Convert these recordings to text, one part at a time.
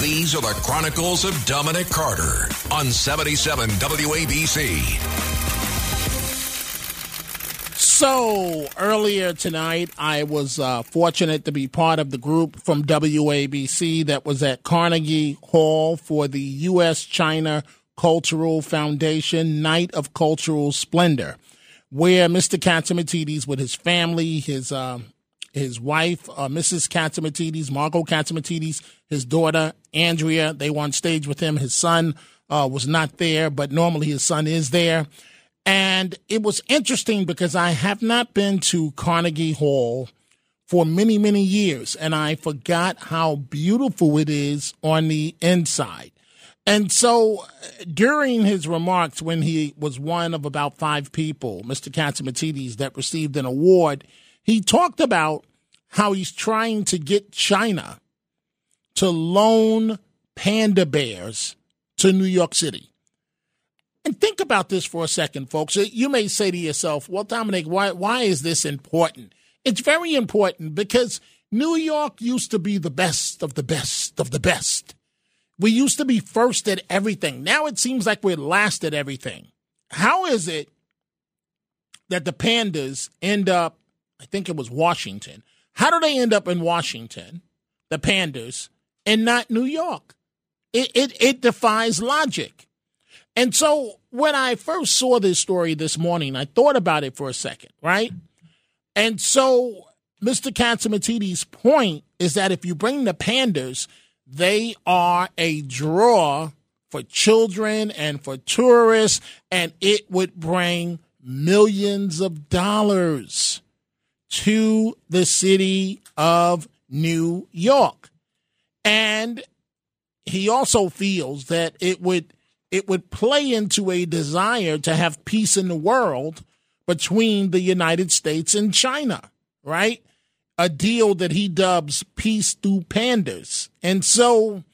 These are the Chronicles of Dominic Carter on 77 WABC. So earlier tonight, I was uh, fortunate to be part of the group from WABC that was at Carnegie Hall for the U.S. China Cultural Foundation Night of Cultural Splendor, where Mr. Catsimatidis, with his family, his uh, his wife, uh, Mrs. Catsimatidis, Margo Catsimatidis, his daughter Andrea, they were on stage with him. His son uh, was not there, but normally his son is there. And it was interesting because I have not been to Carnegie Hall for many, many years, and I forgot how beautiful it is on the inside. And so during his remarks, when he was one of about five people, Mr. Catsimatidis, that received an award, he talked about how he's trying to get China to loan panda bears to New York City. And think about this for a second, folks. Uh, you may say to yourself, well, Dominic, why, why is this important? It's very important because New York used to be the best of the best of the best. We used to be first at everything. Now it seems like we're last at everything. How is it that the pandas end up, I think it was Washington. How do they end up in Washington, the pandas, and not New York? It, it, it defies logic. And so when I first saw this story this morning, I thought about it for a second, right? And so Mr. Catsimatidis' point is that if you bring the pandas, they are a draw for children and for tourists, and it would bring millions of dollars to the city of New York. And he also feels that it would it would play into a desire to have peace in the world between the United States and China, right? A deal that he dubs peace through pandas. And so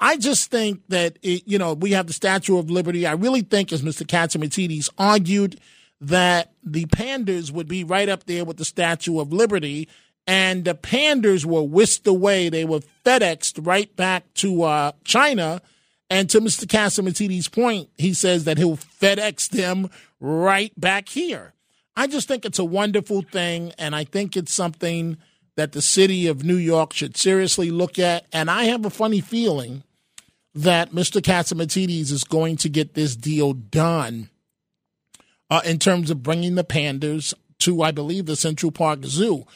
I just think that, it, you know, we have the Statue of Liberty. I really think, as Mr. Catsimatidis argued, that the pandas would be right up there with the Statue of Liberty. And the pandas were whisked away. They were FedExed right back to uh, China and to Mr. Catsimatidis' point, he says that he'll FedEx them right back here. I just think it's a wonderful thing, and I think it's something that the city of New York should seriously look at. And I have a funny feeling that Mr. Catsimatidis is going to get this deal done uh, in terms of bringing the pandas to, I believe, the Central Park Zoo.